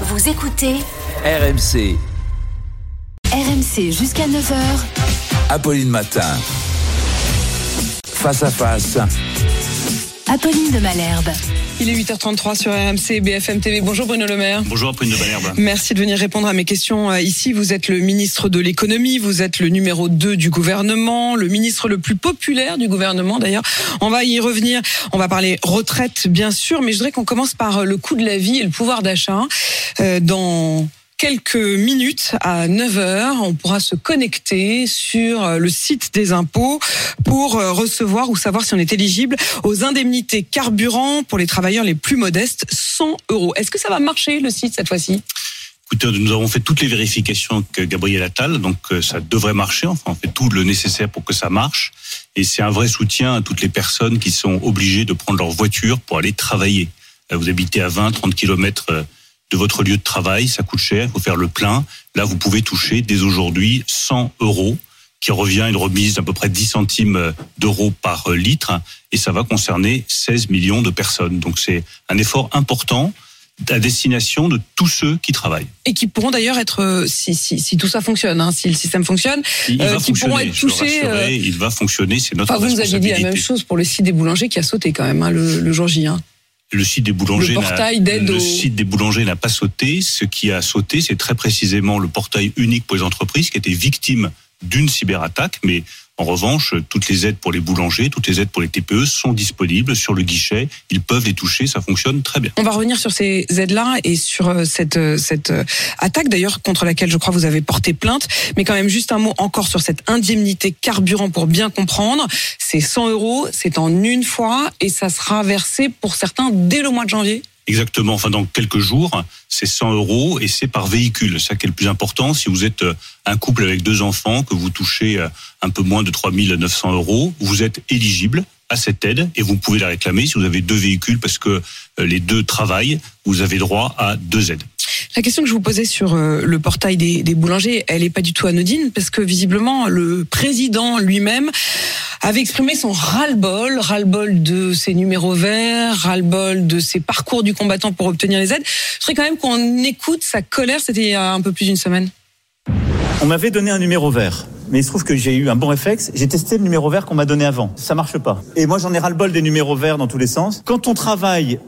Vous écoutez RMC, RMC jusqu'à 9h. Apolline Matin. Face à face, Apolline de Malherbe. Il est 8h33 sur RMC BFM TV. Bonjour Bruno Le Maire. Bonjour Apolline de Malherbe. Merci de venir répondre à mes questions euh, ici. Vous êtes le ministre de l'économie, vous êtes le numéro 2 du gouvernement, le ministre le plus populaire du gouvernement d'ailleurs. On va y revenir. On va parler retraite bien sûr, mais je voudrais qu'on commence par euh, le coût de la vie et le pouvoir d'achat. Euh, dans quelques minutes à 9h, on pourra se connecter sur euh, le site des impôts pour euh, recevoir ou savoir si on est éligible aux indemnités carburant pour les travailleurs les plus modestes, 100 euros. Est-ce que ça va marcher le site cette fois-ci? Écoutez, nous avons fait toutes les vérifications avec Gabriel Attal, donc euh, ça devrait marcher. Enfin, on fait tout le nécessaire pour que ça marche. Et c'est un vrai soutien à toutes les personnes qui sont obligées de prendre leur voiture pour aller travailler. Vous habitez à 20, 30 kilomètres de votre lieu de travail, ça coûte cher, il faut faire le plein. Là, vous pouvez toucher dès aujourd'hui 100 euros, qui revient à une remise d'à peu près 10 centimes d'euros par litre, et ça va concerner 16 millions de personnes. Donc c'est un effort important à destination de tous ceux qui travaillent. et qui pourront d'ailleurs être, euh, si, si, si tout ça fonctionne, hein, si le système fonctionne, Il euh, va qui pourront être touchés. euh, il va fonctionner, c'est notre Enfin, vous nous aviez dit la même chose pour le site des boulangers qui a sauté quand même hein, le, le jour J. Hein. Le site des boulangers, Le n'a- portail d'aide le aux- site des boulangers n'a pas sauté. Ce qui a sauté, c'est très précisément le portail unique pour les entreprises qui était victime d'une cyberattaque. Mais en revanche, toutes les aides pour les boulangers, toutes les aides pour les TPE sont disponibles sur le guichet. Ils peuvent les toucher, ça fonctionne très bien. On va revenir sur ces aides-là et sur euh, cette, euh, cette euh, attaque d'ailleurs contre laquelle je crois vous avez porté plainte. Mais quand même juste un mot encore sur cette indemnité carburant pour bien comprendre. C'est 100 euros, c'est en une fois et ça sera versé pour certains dès le mois de janvier. Exactement. Enfin, dans quelques jours, c'est 100 euros et c'est par véhicule. Ça qui est le plus important. Si vous êtes euh, un couple avec deux enfants, que vous touchez euh, un peu moins de 3 900 euros, vous êtes éligible à cette aide et vous pouvez la réclamer si vous avez deux véhicules parce que euh, les deux travaillent. Vous avez droit à deux aides. La question que je vous posais sur euh, le portail des, des boulangers, elle est pas du tout anodine parce que visiblement le président lui-même avait exprimé son ras-le-bol, ras-le-bol de ses numéros verts, ras-le-bol de ses parcours du combattant pour obtenir les aides. Je voudrais quand même qu'on écoute sa colère, c'était il y a un peu plus d'une semaine. On m'avait donné un numéro vert. Mais il se trouve que j'ai eu un bon réflexe. J'ai testé le numéro vert qu'on m'a donné avant. Ça marche pas. Et moi, j'en ai ras-le-bol des numéros verts dans tous les sens. Quand on travaille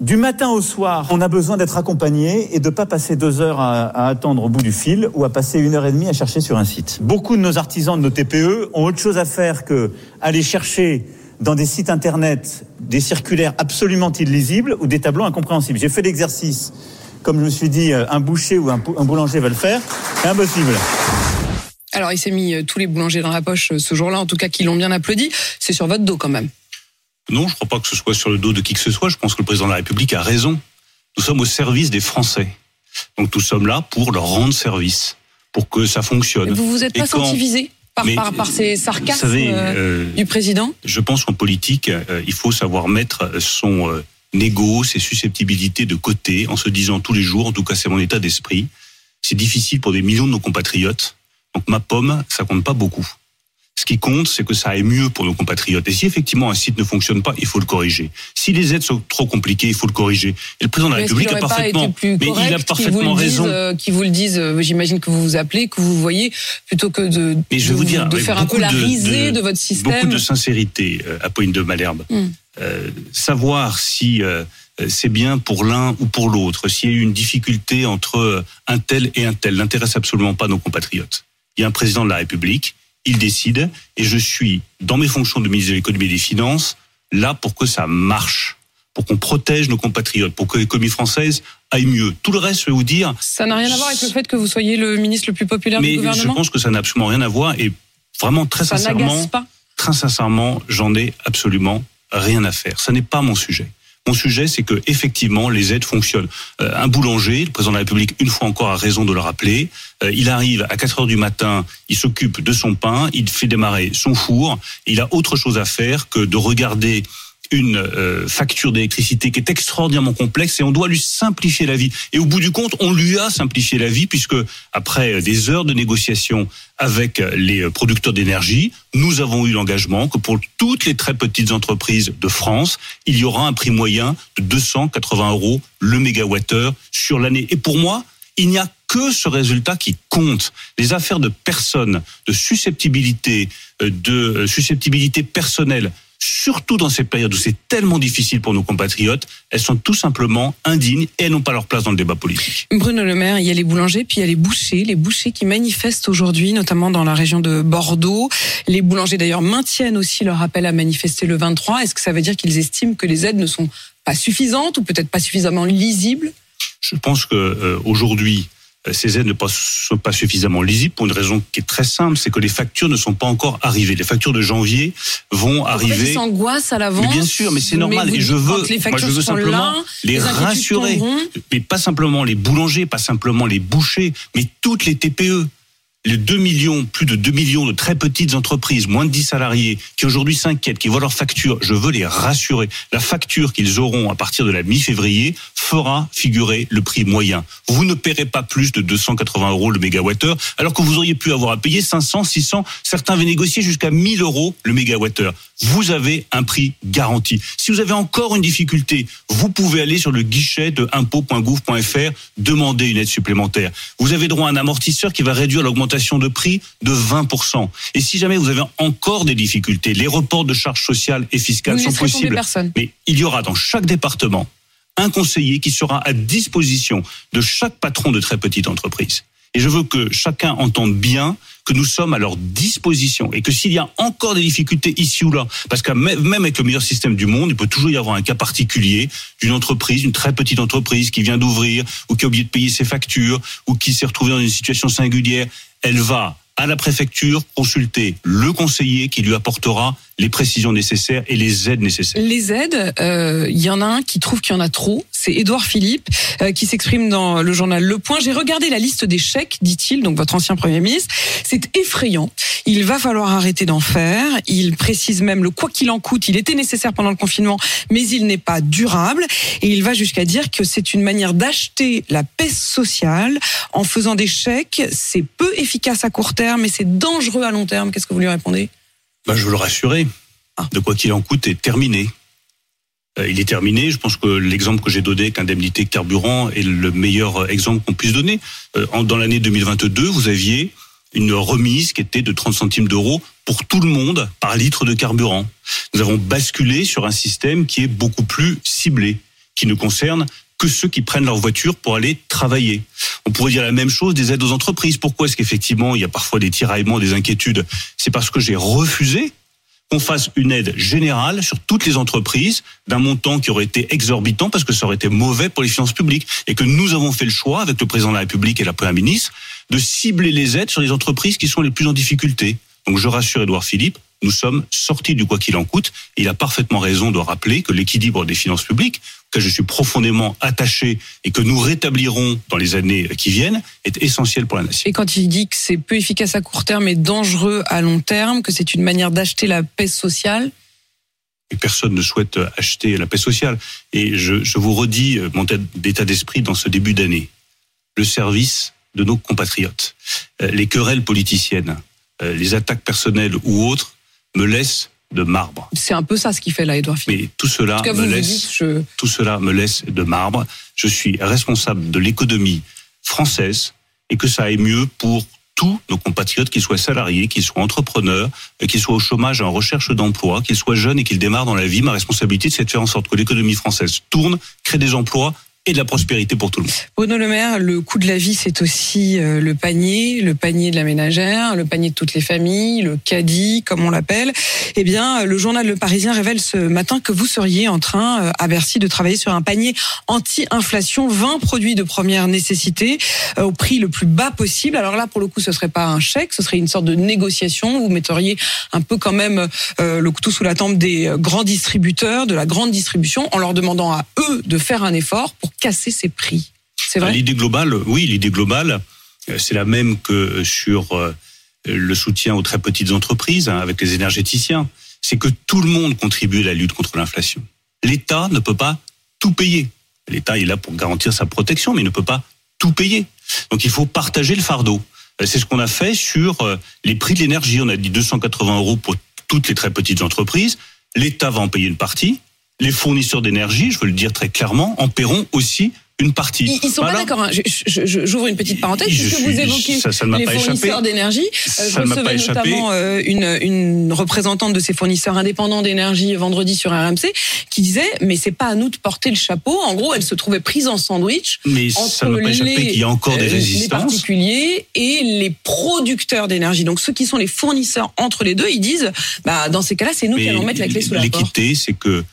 du matin au soir, on a besoin d'être accompagné et de pas passer deux heures à, attendre au bout du fil ou à passer une heure et demie à chercher sur un site. Beaucoup de nos artisans, de nos TPE, ont autre chose à faire que aller chercher dans des sites internet des circulaires absolument illisibles ou des tableaux incompréhensibles. J'ai fait l'exercice. Comme je me suis dit, euh, un boucher ou un, boulanger va le faire. Impossible. Alors il s'est mis euh, tous les boulangers dans la poche euh, ce jour-là, en tout cas qui l'ont bien applaudi. C'est sur votre dos quand même. Non, je ne crois pas que ce soit sur le dos de qui que ce soit. Je pense que le président de la République a raison. Nous sommes au service des Français. Donc nous sommes là pour leur rendre service, pour que ça fonctionne. Vous vous êtes pas quand- senti visé par, Mais, par, par ces Vous sarcasmes savez, euh, euh, du président je pense qu'en politique, euh, il faut savoir mettre son euh, ego, ses susceptibilités de côté, en se disant tous les jours, en tout cas c'est mon état d'esprit, c'est difficile pour des millions de nos compatriotes. Donc ma pomme, ça compte pas beaucoup. Ce qui compte, c'est que ça aille mieux pour nos compatriotes. Et si effectivement un site ne fonctionne pas, il faut le corriger. Si les aides sont trop compliquées, il faut le corriger. Et le président de la Mais République a parfaitement, plus mais correct il a parfaitement raison. euh, qu'ils vous le disent, euh, j'imagine que vous vous appelez, que vous voyez, plutôt que de, Mais je de, vous dire, de faire un peu la risée de, de- votre système. Beaucoup de sincérité, euh, Apolline de Malherbe. Hmm. Euh, savoir si euh, c'est bien pour l'un ou pour l'autre, s'il y a eu une difficulté entre euh, un tel et un tel, n'intéresse absolument pas nos compatriotes. Il y a un président de la République, il décide, et je suis, dans mes fonctions de ministre de l'économie et des finances, là pour que ça marche, pour qu'on protège nos compatriotes, pour que l'économie française aille mieux. Tout le reste, je vais vous dire, Ça n'a rien à voir avec le fait que vous soyez le ministre le plus populaire du mais je gouvernement pense que ça n'a absolument rien à voir, et vraiment très Ça sincèrement, pas très sincèrement, j'en ai absolument rien à faire. Ça n'est pas mon sujet. Mon sujet, c'est que effectivement, les aides fonctionnent. Euh, un boulanger, le président de la République, une fois encore, a raison de le rappeler. Euh, il arrive à 4 heures du matin, il s'occupe de son pain, il fait démarrer son four. Il a autre chose à faire que de regarder une euh, facture d'électricité qui est extraordinairement complexe et on doit lui simplifier la vie. Et au bout du compte, on lui a simplifié la vie puisque après des heures de négociation avec les producteurs d'énergie, nous avons eu l'engagement que pour toutes les très petites entreprises de France, il y aura un prix moyen de 280 euros le mégawattheure sur l'année. Et pour moi, il n'y a que ce résultat qui compte. Les affaires de personnes, de susceptibilité, euh, de euh, susceptibilité personnelle, surtout dans ces périodes où c'est tellement difficile pour nos compatriotes, elles sont tout simplement indignes et elles n'ont pas leur place dans le débat politique. Bruno Le Maire, il y a les boulangers, puis il y a les bouchers, les bouchers qui manifestent aujourd'hui, notamment dans la région de Bordeaux. Les boulangers d'ailleurs maintiennent aussi leur appel à manifester le 23. Est-ce que ça veut dire qu'ils estiment que les aides ne sont pas suffisantes ou peut-être pas suffisamment lisibles? Je pense que euh, aujourd'hui, euh, ces aides ne sont pas suffisamment lisibles pour une raison qui est très simple, c'est que les factures ne sont pas encore arrivées. Les factures de janvier vont arriver. Ils s'angoissent à l'avance. bien sûr, mais c'est normal. et je veux, moi, je veux simplement les, les rassurer. Mais pas simplement les boulangers, pas simplement les bouchers, mais toutes les TPE les 2 millions, plus de 2 millions de très petites entreprises, moins de 10 salariés, qui aujourd'hui s'inquiètent, qui voient leur facture, je veux les rassurer. La facture qu'ils auront à partir de la mi-février fera figurer le prix moyen. Vous ne paierez pas plus de 280 euros le mégawattheure, alors que vous auriez pu avoir à payer 500, 600, certains avaient négocié jusqu'à 1000 euros le mégawattheure. Vous avez un prix garanti. Si vous avez encore une difficulté, vous pouvez aller sur le guichet de impôt.gouv.fr, demander une aide supplémentaire. Vous avez droit à un amortisseur qui va réduire l'augmentation de prix de 20%. Et si jamais vous avez encore des difficultés, les reports de charges sociales et fiscales sont possibles. Mais il y aura dans chaque département un conseiller qui sera à disposition de chaque patron de très petite entreprise. Et je veux que chacun entende bien que nous sommes à leur disposition. Et que s'il y a encore des difficultés ici ou là, parce que même avec le meilleur système du monde, il peut toujours y avoir un cas particulier d'une entreprise, une très petite entreprise qui vient d'ouvrir ou qui a oublié de payer ses factures ou qui s'est retrouvée dans une situation singulière. Elle va à la préfecture consulter le conseiller qui lui apportera les précisions nécessaires et les aides nécessaires. Les aides, euh, il y en a un qui trouve qu'il y en a trop, c'est Édouard Philippe euh, qui s'exprime dans le journal Le Point. J'ai regardé la liste des chèques, dit-il, donc votre ancien Premier ministre. C'est effrayant. Il va falloir arrêter d'en faire. Il précise même le quoi qu'il en coûte. Il était nécessaire pendant le confinement, mais il n'est pas durable. Et il va jusqu'à dire que c'est une manière d'acheter la paix sociale en faisant des chèques. C'est peu efficace à court terme, mais c'est dangereux à long terme. Qu'est-ce que vous lui répondez? Bah, Je veux le rassurer. Ah. De quoi qu'il en coûte est terminé. Euh, il est terminé. Je pense que l'exemple que j'ai donné qu'indemnité carburant est le meilleur exemple qu'on puisse donner. Euh, dans l'année 2022, vous aviez une remise qui était de 30 centimes d'euros pour tout le monde par litre de carburant. Nous avons basculé sur un système qui est beaucoup plus ciblé, qui ne concerne que ceux qui prennent leur voiture pour aller travailler. On pourrait dire la même chose des aides aux entreprises. Pourquoi est-ce qu'effectivement il y a parfois des tiraillements, des inquiétudes? C'est parce que j'ai refusé qu'on fasse une aide générale sur toutes les entreprises d'un montant qui aurait été exorbitant parce que ça aurait été mauvais pour les finances publiques et que nous avons fait le choix avec le président de la République et la première ministre de cibler les aides sur les entreprises qui sont les plus en difficulté. Donc je rassure Édouard Philippe, nous sommes sortis du quoi qu'il en coûte. il a parfaitement raison de rappeler que l'équilibre des finances publiques, que je suis profondément attaché et que nous rétablirons dans les années qui viennent, est essentiel pour la nation. Et quand il dit que c'est peu efficace à court terme et dangereux à long terme, que c'est une manière d'acheter la paix sociale, et personne ne souhaite acheter la paix sociale. Et je, je vous redis mon état d'esprit dans ce début d'année. Le service de nos compatriotes. Euh, les querelles politiciennes, euh, les attaques personnelles ou autres me laisse de marbre. C'est un peu ça ce qui fait là, Edouard Philippe. Mais tout cela me laisse, tout cela me laisse de marbre. Je suis responsable de l'économie française et que ça aille mieux pour tous nos compatriotes, qu'ils soient salariés, qu'ils soient entrepreneurs, qu'ils soient au chômage, en recherche d'emploi, qu'ils soient jeunes et qu'ils démarrent dans la vie. Ma responsabilité, c'est de faire en sorte que l'économie française tourne, crée des emplois et de la prospérité pour tout le monde. Bruno Le Maire, le coût de la vie, c'est aussi euh, le panier, le panier de la ménagère, le panier de toutes les familles, le caddie, comme on l'appelle. Eh bien, le journal Le Parisien révèle ce matin que vous seriez en train, euh, à Bercy, de travailler sur un panier anti-inflation, 20 produits de première nécessité, euh, au prix le plus bas possible. Alors là, pour le coup, ce serait pas un chèque, ce serait une sorte de négociation. Vous metteriez un peu quand même le couteau sous la tempe des grands distributeurs, de la grande distribution, en leur demandant à eux de faire un effort pour casser ses prix. C'est vrai. L'idée globale, oui, l'idée globale, euh, c'est la même que sur euh, le soutien aux très petites entreprises hein, avec les énergéticiens. c'est que tout le monde contribue à la lutte contre l'inflation. L'État ne peut pas tout payer. L'État est là pour garantir sa protection, mais il ne peut pas tout payer. Donc il faut partager le fardeau. Euh, C'est ce qu'on a fait sur les prix de l'énergie. On a dit 280 euros pour toutes les très petites entreprises. L'État va en payer une partie. Les fournisseurs d'énergie, je veux le dire très clairement, en paieront aussi une partie. Ils, ils sont Voilà. pas d'accord. hein. J'ouvre une petite parenthèse puisque vous évoquez ça- ça ne les fournisseurs d'énergie. Ça Euh, je ne m'a pas recevais échappé. notamment euh, une, une représentante de ces fournisseurs indépendants d'énergie vendredi sur RMC qui disait mais c'est pas à nous de porter le chapeau. En gros, elle se trouvait prise en sandwich Mais entre ça ne m'a pas échappé les, qu'il y a encore des euh, les résistances. particuliers et les producteurs d'énergie. Donc ceux qui sont les fournisseurs entre les deux, ils disent bah dans ces cas-là, c'est nous qui allons mettre la clé sous la porte. L'équité, c'est que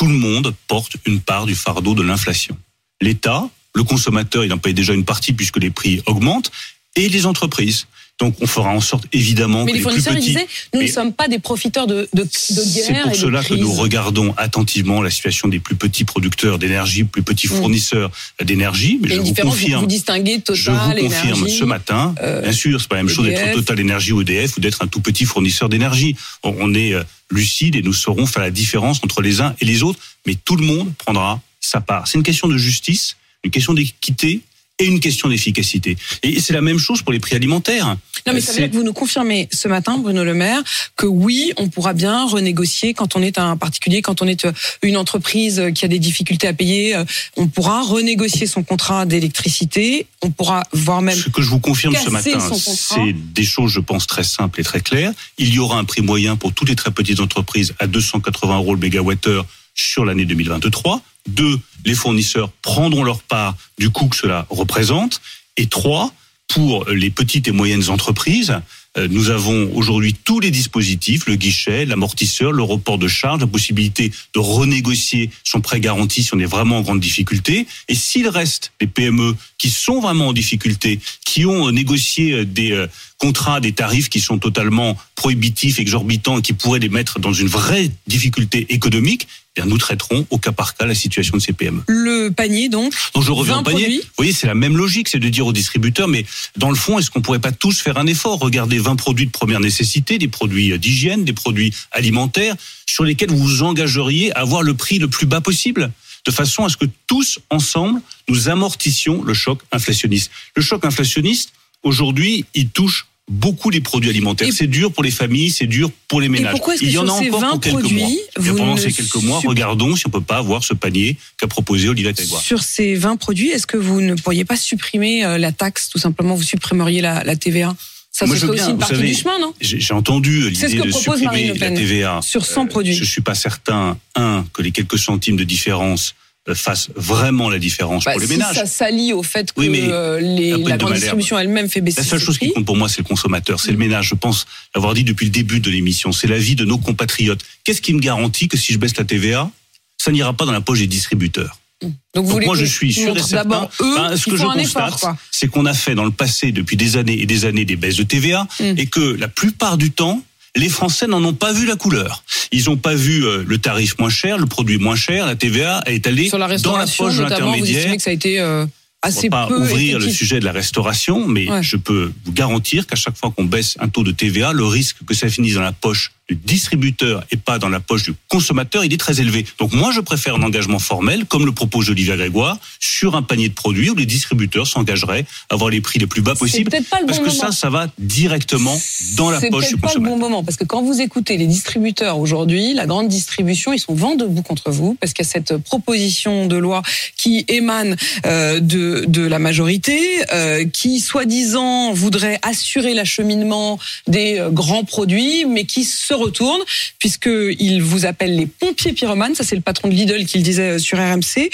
tout le monde porte une part du fardeau de l'inflation. L'État, le consommateur, il en paye déjà une partie puisque les prix augmentent, et les entreprises. Donc on fera en sorte évidemment Mais que les les plus fournisseurs, petits. disaient, nous ne sommes pas des profiteurs de, de, de C'est guerre pour et de cela que nous regardons attentivement la situation des plus petits producteurs d'énergie, plus petits Mm. fournisseurs d'énergie. Mais a je vous confirme, vous distinguez je Total, vous confirme Énergie, ce matin, euh, bien sûr, c'est pas la même chose d'être EDF. Total Énergie ou EDF ou d'être un tout petit fournisseur d'énergie. On- On est euh, lucide et nous saurons faire la différence entre les uns et les autres, mais tout le monde prendra sa part. C'est une question de justice, une question d'équité et une question d'efficacité. Et c'est la même chose pour les prix alimentaires. Non, mais ça veut dire que vous nous confirmez ce matin, Bruno Le Maire, que oui, on pourra bien renégocier quand on est un particulier, quand on est euh, une entreprise qui a des difficultés à payer, euh, on pourra renégocier son contrat d'électricité, on pourra voir même Ce que je vous confirme ce matin, c'est des choses, je pense, très simples et très claires. Il y aura un prix moyen pour toutes les très petites entreprises à 280 euros le mégawattheure sur l'année 2023. Deux, les fournisseurs prendront leur part du coût que cela représente. Et trois, pour les petites et moyennes entreprises, euh, nous avons aujourd'hui tous les dispositifs, le guichet, l'amortisseur, le report de charge, la possibilité de renégocier son prêt garanti si on est vraiment en grande difficulté. Et s'il reste des PME qui sont vraiment en difficulté, qui ont euh, négocié euh, des euh, contrats, des tarifs qui sont totalement prohibitifs, exorbitants, et qui pourraient les mettre dans une vraie difficulté économique, eh bien nous traiterons au cas par cas la situation de ces PME. le panier, donc. Donc je reviens 20 au panier. produits. Vous voyez, c'est la même logique, c'est de dire aux distributeurs, mais dans le fond, est-ce qu'on pourrait pas tous faire un effort? Regardez 20 produits de première nécessité, des produits d'hygiène, des produits alimentaires, sur lesquels vous vous engageriez à avoir le prix le plus bas possible de façon à ce que tous ensemble nous amortissions le choc inflationniste. Le choc inflationniste, aujourd'hui, il touche beaucoup les produits alimentaires. Et- C'est dur pour les familles, c'est dur pour les ménages. pourquoi est-ce que il y en a encore 20 pour quelques mois. Et vous pendant ne ces quelques mois, regardons si on peut pas avoir ce panier qu'a proposé Olivier Grégoire. Sur ces 20 produits, est-ce que vous ne pourriez pas supprimer euh, la taxe, tout simplement, vous supprimeriez la, la TVA Ça, Moi, je veux aussi une partie savez, du chemin, non? J'ai entendu C'est ce l'idée que de supprimer la. TVA. Sur 100 produits. Je suis pas certain, un, que les quelques centimes de différence fassent vraiment la différence Bah, pour les si ménages. ça s'allie au fait que Oui, mais euh, les- la de grande distribution elle-même fait baisser La seule chose qui compte pour moi, c'est le consommateur, c'est le ménage. Je pense l'avoir dit depuis le début de l'émission. C'est la vie de nos compatriotes. Qu'est-ce qui me garantit que si je baisse la TVA, ça n'ira pas dans la poche des distributeurs Donc, vous Donc moi, je suis sûr et certain. Eux, ben, ce que je constate, c'est qu'on a fait dans le passé depuis des années et des années des baisses de TVA Mm. et que la plupart du temps, les Français n'en ont pas vu la couleur. Ils n'ont pas vu euh, le tarif moins cher, le produit moins cher, la TVA est allée Sur la dans la poche de notamment, vous estimez l'intermédiaire. que ça a été euh, On assez va pas peu ouvrir le effectif. sujet de la restauration, mais Ouais. je peux vous garantir qu'à chaque fois qu'on baisse un taux de TVA, le risque que ça finisse dans la poche du distributeur et pas dans la poche du consommateur, il est très élevé. Donc moi, je préfère un engagement formel, comme le propose Olivier Grégoire, sur un panier de produits où les distributeurs s'engageraient à avoir les prix les plus bas C'est possibles. peut-être pas le Parce bon que moment. ça, ça va directement dans la C'est poche du peut-être pas le bon consommateur. moment parce que quand vous écoutez les distributeurs aujourd'hui, la grande distribution, ils sont vent debout contre vous parce qu'il y a cette proposition de loi qui émane euh, de de la majorité, euh, qui soi-disant voudrait assurer l'acheminement des euh, grands produits, mais qui se retourne puisque il vous appelle les pompiers pyromanes. Ça c'est le patron de Lidl qui le disait euh, sur RMC.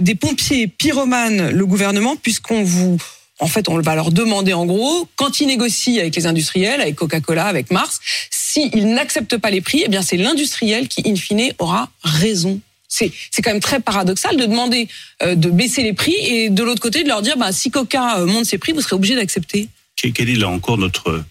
Des pompiers pyromanes, le gouvernement, puisqu'on vous en fait, on va leur demander en gros, quand ils négocient avec les industriels, avec Coca-Cola, avec Mars, s'ils n'acceptent pas les prix, eh bien c'est l'industriel qui, in fine, aura raison. C'est c'est quand même très paradoxal de demander euh, de baisser les prix et de l'autre côté de leur dire, bah, si Coca euh, monte ses prix, vous serez obligé d'accepter. Quel est là encore notre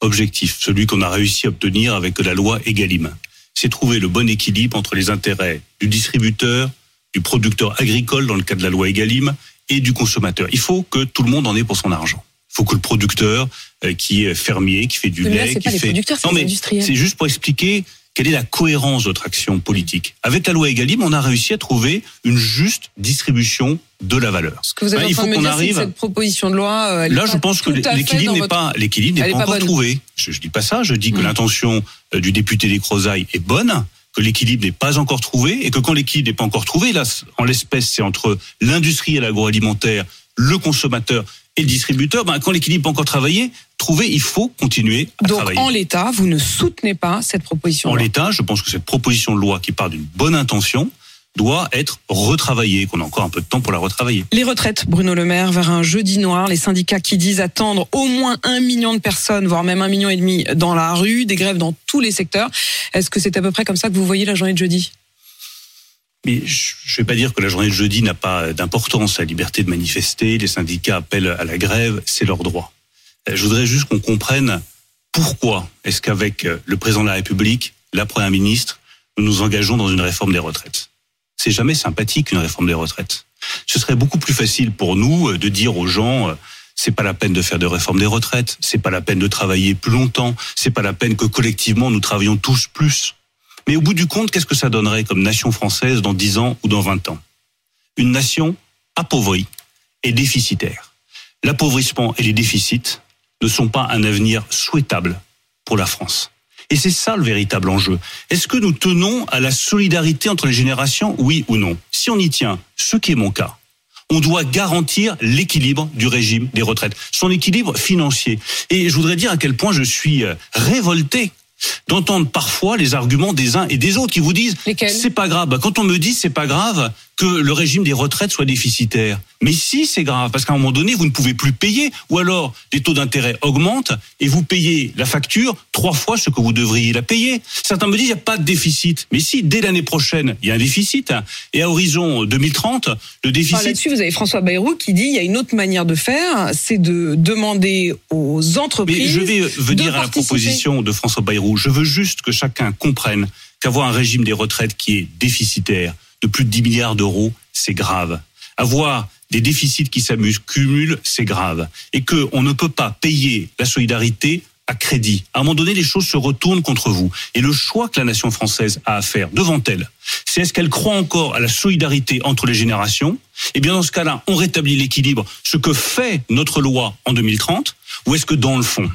objectif, celui qu'on a réussi à obtenir avec la loi Egalim? C'est trouver le bon équilibre entre les intérêts du distributeur, du producteur agricole dans le cas de la loi Egalim et du consommateur. Il faut que tout le monde en ait pour son argent. Il faut que le producteur euh, qui est fermier, qui fait du Mais lait, qui pas les fait producteurs, non mais c'est juste pour expliquer quelle est la cohérence de notre action politique Avec la loi Egalim, on a réussi à trouver une juste distribution de la valeur. Ce que vous avez Hein, en il faut qu'on arrive. cette proposition de loi, euh, Là, je pense que l'équilibre n'est votre- pas l'équilibre n'est pas encore trouvé. Je, je dis pas ça. Je dis que Mm. l'intention euh, du député des Crozailles est bonne, que l'équilibre n'est pas encore trouvé, et que quand l'équilibre n'est pas encore trouvé, là, en l'espèce, c'est entre l'industrie et l'agroalimentaire, le consommateur et le distributeur. Ben, quand l'équilibre n'est pas encore travaillé, trouvé, il faut continuer à Donc travailler. en l'état, vous ne soutenez pas cette proposition. En l'état, je pense que cette proposition de loi qui part d'une bonne intention doit être retravaillée, qu'on a encore un peu de temps pour la retravailler. Les retraites, Bruno Le Maire, vers un jeudi noir. Les syndicats qui disent attendre au moins un million de personnes, voire même un million et demi dans la rue, des grèves dans tous les secteurs. Est-ce que c'est à peu près comme ça que vous voyez la journée de jeudi? Mais je ne vais pas dire que la journée de jeudi n'a pas d'importance. La liberté de manifester, les syndicats appellent à la grève, c'est leur droit. Euh, Je voudrais juste qu'on comprenne pourquoi est-ce qu'avec euh, le président de la République, la première ministre, nous nous engageons dans une réforme des retraites. C'est jamais sympathique une réforme des retraites. Ce serait beaucoup plus facile pour nous euh, de dire aux gens c'est pas la peine de faire de réforme des retraites, c'est pas la peine de travailler plus longtemps, c'est pas la peine que collectivement nous travaillions tous plus. Mais au bout du compte, qu'est-ce que ça donnerait comme nation française dans 10 ans ou dans 20 ans? Une nation appauvrie et déficitaire. L'appauvrissement et les déficits ne sont pas un avenir souhaitable pour la France. Et c'est ça le véritable enjeu. Est-ce que nous tenons à la solidarité entre les générations, oui ou non? Si on y tient, ce qui est mon cas, on doit garantir l'équilibre du régime des retraites, son équilibre financier. Et je voudrais dire à quel point je suis euh, révolté d'entendre parfois les arguments des uns et des autres qui vous disent c'est pas grave. Quand on me dit c'est pas grave que le régime des retraites soit déficitaire, mais si c'est grave parce qu'à un moment donné vous ne pouvez plus payer ou alors les taux d'intérêt augmentent et vous payez la facture trois fois ce que vous devriez la payer. Certains me disent il n'y a pas de déficit, mais si dès l'année prochaine il y a un déficit hein, et à horizon 2030 le Enfin, déficit Là-dessus, vous avez François Bayrou qui dit il y a une autre manière de faire, c'est de demander aux entreprises. Mais je vais venir à la proposition de François Bayrou. Je veux juste que chacun comprenne qu'avoir un régime des retraites qui est déficitaire de plus de 10 milliards d'euros, c'est grave. Avoir des déficits qui s'amusent, cumulent, c'est grave. Et qu'on ne peut pas payer la solidarité à crédit. À un moment donné, les choses se retournent contre vous. Et le choix que la nation française a à faire devant elle, c'est est-ce qu'elle croit encore à la solidarité entre les générations? Eh bien, dans ce cas-là, on rétablit l'équilibre, ce que fait notre loi en 2030, ou est-ce que dans le fond,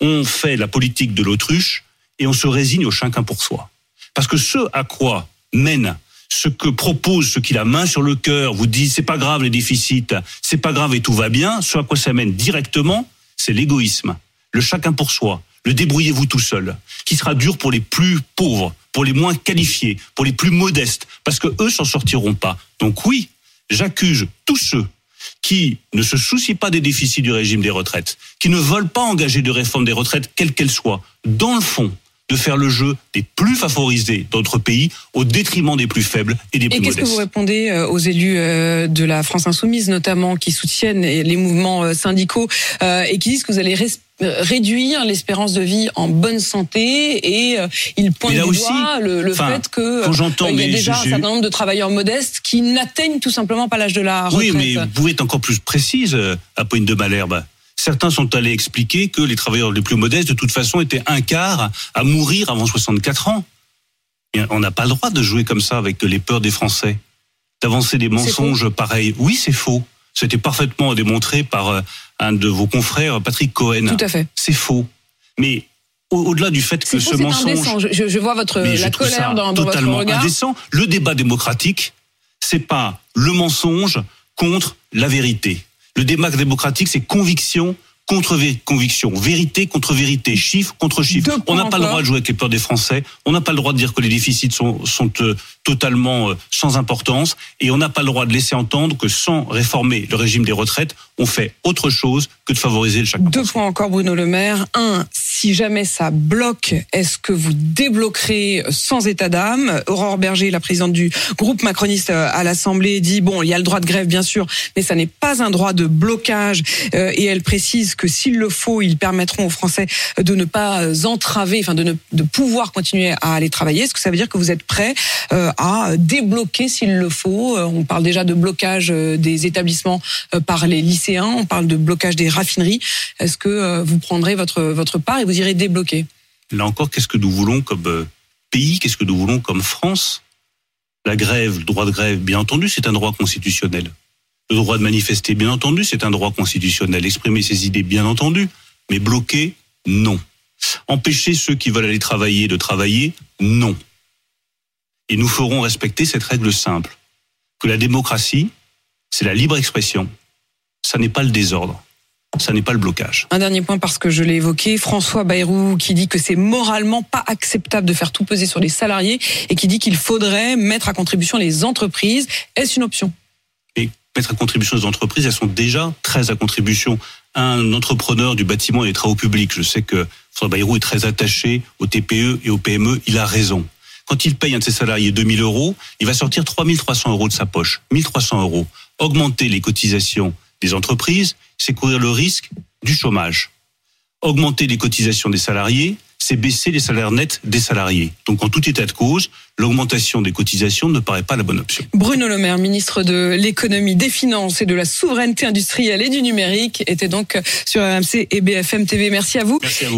on fait la politique de l'autruche et on se résigne au chacun pour soi? Parce que ce à quoi mène ce que propose ceux qui la main sur le cœur vous disent c'est pas grave les déficits, c'est pas grave et tout va bien, ce à quoi ça mène directement, c'est l'égoïsme, le chacun pour soi, le débrouillez-vous tout seul, qui sera dur pour les plus pauvres, pour les moins qualifiés, pour les plus modestes, parce que eux s'en sortiront pas. Donc oui, j'accuse tous ceux qui ne se soucient pas des déficits du régime des retraites, qui ne veulent pas engager de réforme des retraites, quelle qu'elle soit, dans le fond, de faire le jeu des plus favorisés d'autres pays au détriment des plus faibles et des Et plus qu'est-ce que modestes. vous répondez euh, aux élus euh, de la France insoumise, notamment, qui soutiennent les mouvements euh, syndicaux et qui disent que vous allez réduire l'espérance de vie en bonne santé et ils pointent du aussi, doigt le, fait que il y a déjà un certain nombre de travailleurs modestes qui n'atteignent tout simplement pas l'âge de la retraite. Oui, mais vous pouvez être encore plus précise, Apolline de Malherbe. Certains sont allés expliquer que les travailleurs les plus modestes, de toute façon, étaient un quart à mourir avant 64 ans. Et on n'a pas le droit de jouer comme ça avec les peurs des Français, d'avancer des mensonges pareils. Oui, c'est faux. C'était parfaitement démontré par euh, un de vos confrères, Patrick Cohen. Tout à fait. C'est faux. Mais au- au-delà du fait que faux, ce mensonge... indécent. Je, vois votre Mais la colère dans, dans votre totalement regard. indécent. Le débat démocratique, c'est pas le mensonge contre la vérité. Le débat démocratique, c'est conviction contre conviction, vérité contre vérité, chiffre contre chiffre. On n'a pas le droit de jouer avec les peurs des Français. On n'a pas le droit de dire que les déficits sont, sont euh, totalement euh, sans importance. Et on n'a pas le droit de laisser entendre que sans réformer le régime des retraites, on fait autre chose que de favoriser le chacun. Deux points encore, Bruno Le Maire. Un, si jamais ça bloque, est-ce que vous débloquerez sans état d'âme? Aurore Berger, la présidente du groupe macroniste euh, à l'Assemblée, dit bon, il y a le droit de grève bien sûr, mais ça n'est pas un droit de blocage. Euh, et elle précise que s'il le faut, ils permettront aux Français de ne pas entraver, enfin de ne de pouvoir continuer à aller travailler. Est-ce que ça veut dire que vous êtes prêt euh, à débloquer s'il le faut? On parle déjà de blocage des établissements par les on parle de blocage des raffineries. Est-ce que euh, vous prendrez votre votre part et vous irez débloquer? Là encore, qu'est-ce que nous voulons comme euh, pays, qu'est-ce que nous voulons comme France? La grève, le droit de grève, bien entendu, c'est un droit constitutionnel. Le droit de manifester, bien entendu, c'est un droit constitutionnel. Exprimer ses idées, bien entendu. Mais bloquer, non. Empêcher ceux qui veulent aller travailler de travailler, non. Et nous ferons respecter cette règle simple. Que la démocratie, c'est la libre expression. Ça n'est pas le désordre. Ça n'est pas le blocage. Un dernier point parce que je l'ai évoqué, François Bayrou qui dit que c'est moralement pas acceptable de faire tout peser sur les salariés et qui dit qu'il faudrait mettre à contribution les entreprises. Est-ce une option? Et mettre à contribution les entreprises, elles sont déjà très à contribution. Un entrepreneur du bâtiment et des travaux publics, je sais que François Bayrou est très attaché aux TPE et aux PME, il a raison. Quand il paye un de ses salariés 2000 euros, il va sortir 3300 euros de sa poche. 1300 euros. Augmenter les cotisations des entreprises, c'est courir le risque du chômage. Augmenter les cotisations des salariés, c'est baisser les salaires nets des salariés. Donc en tout état de cause, l'augmentation des cotisations ne paraît pas la bonne option. Bruno Le Maire, ministre de l'économie, des finances et de la souveraineté industrielle et du numérique, était donc sur RMC et BFM TV. Merci à vous. Merci à vous.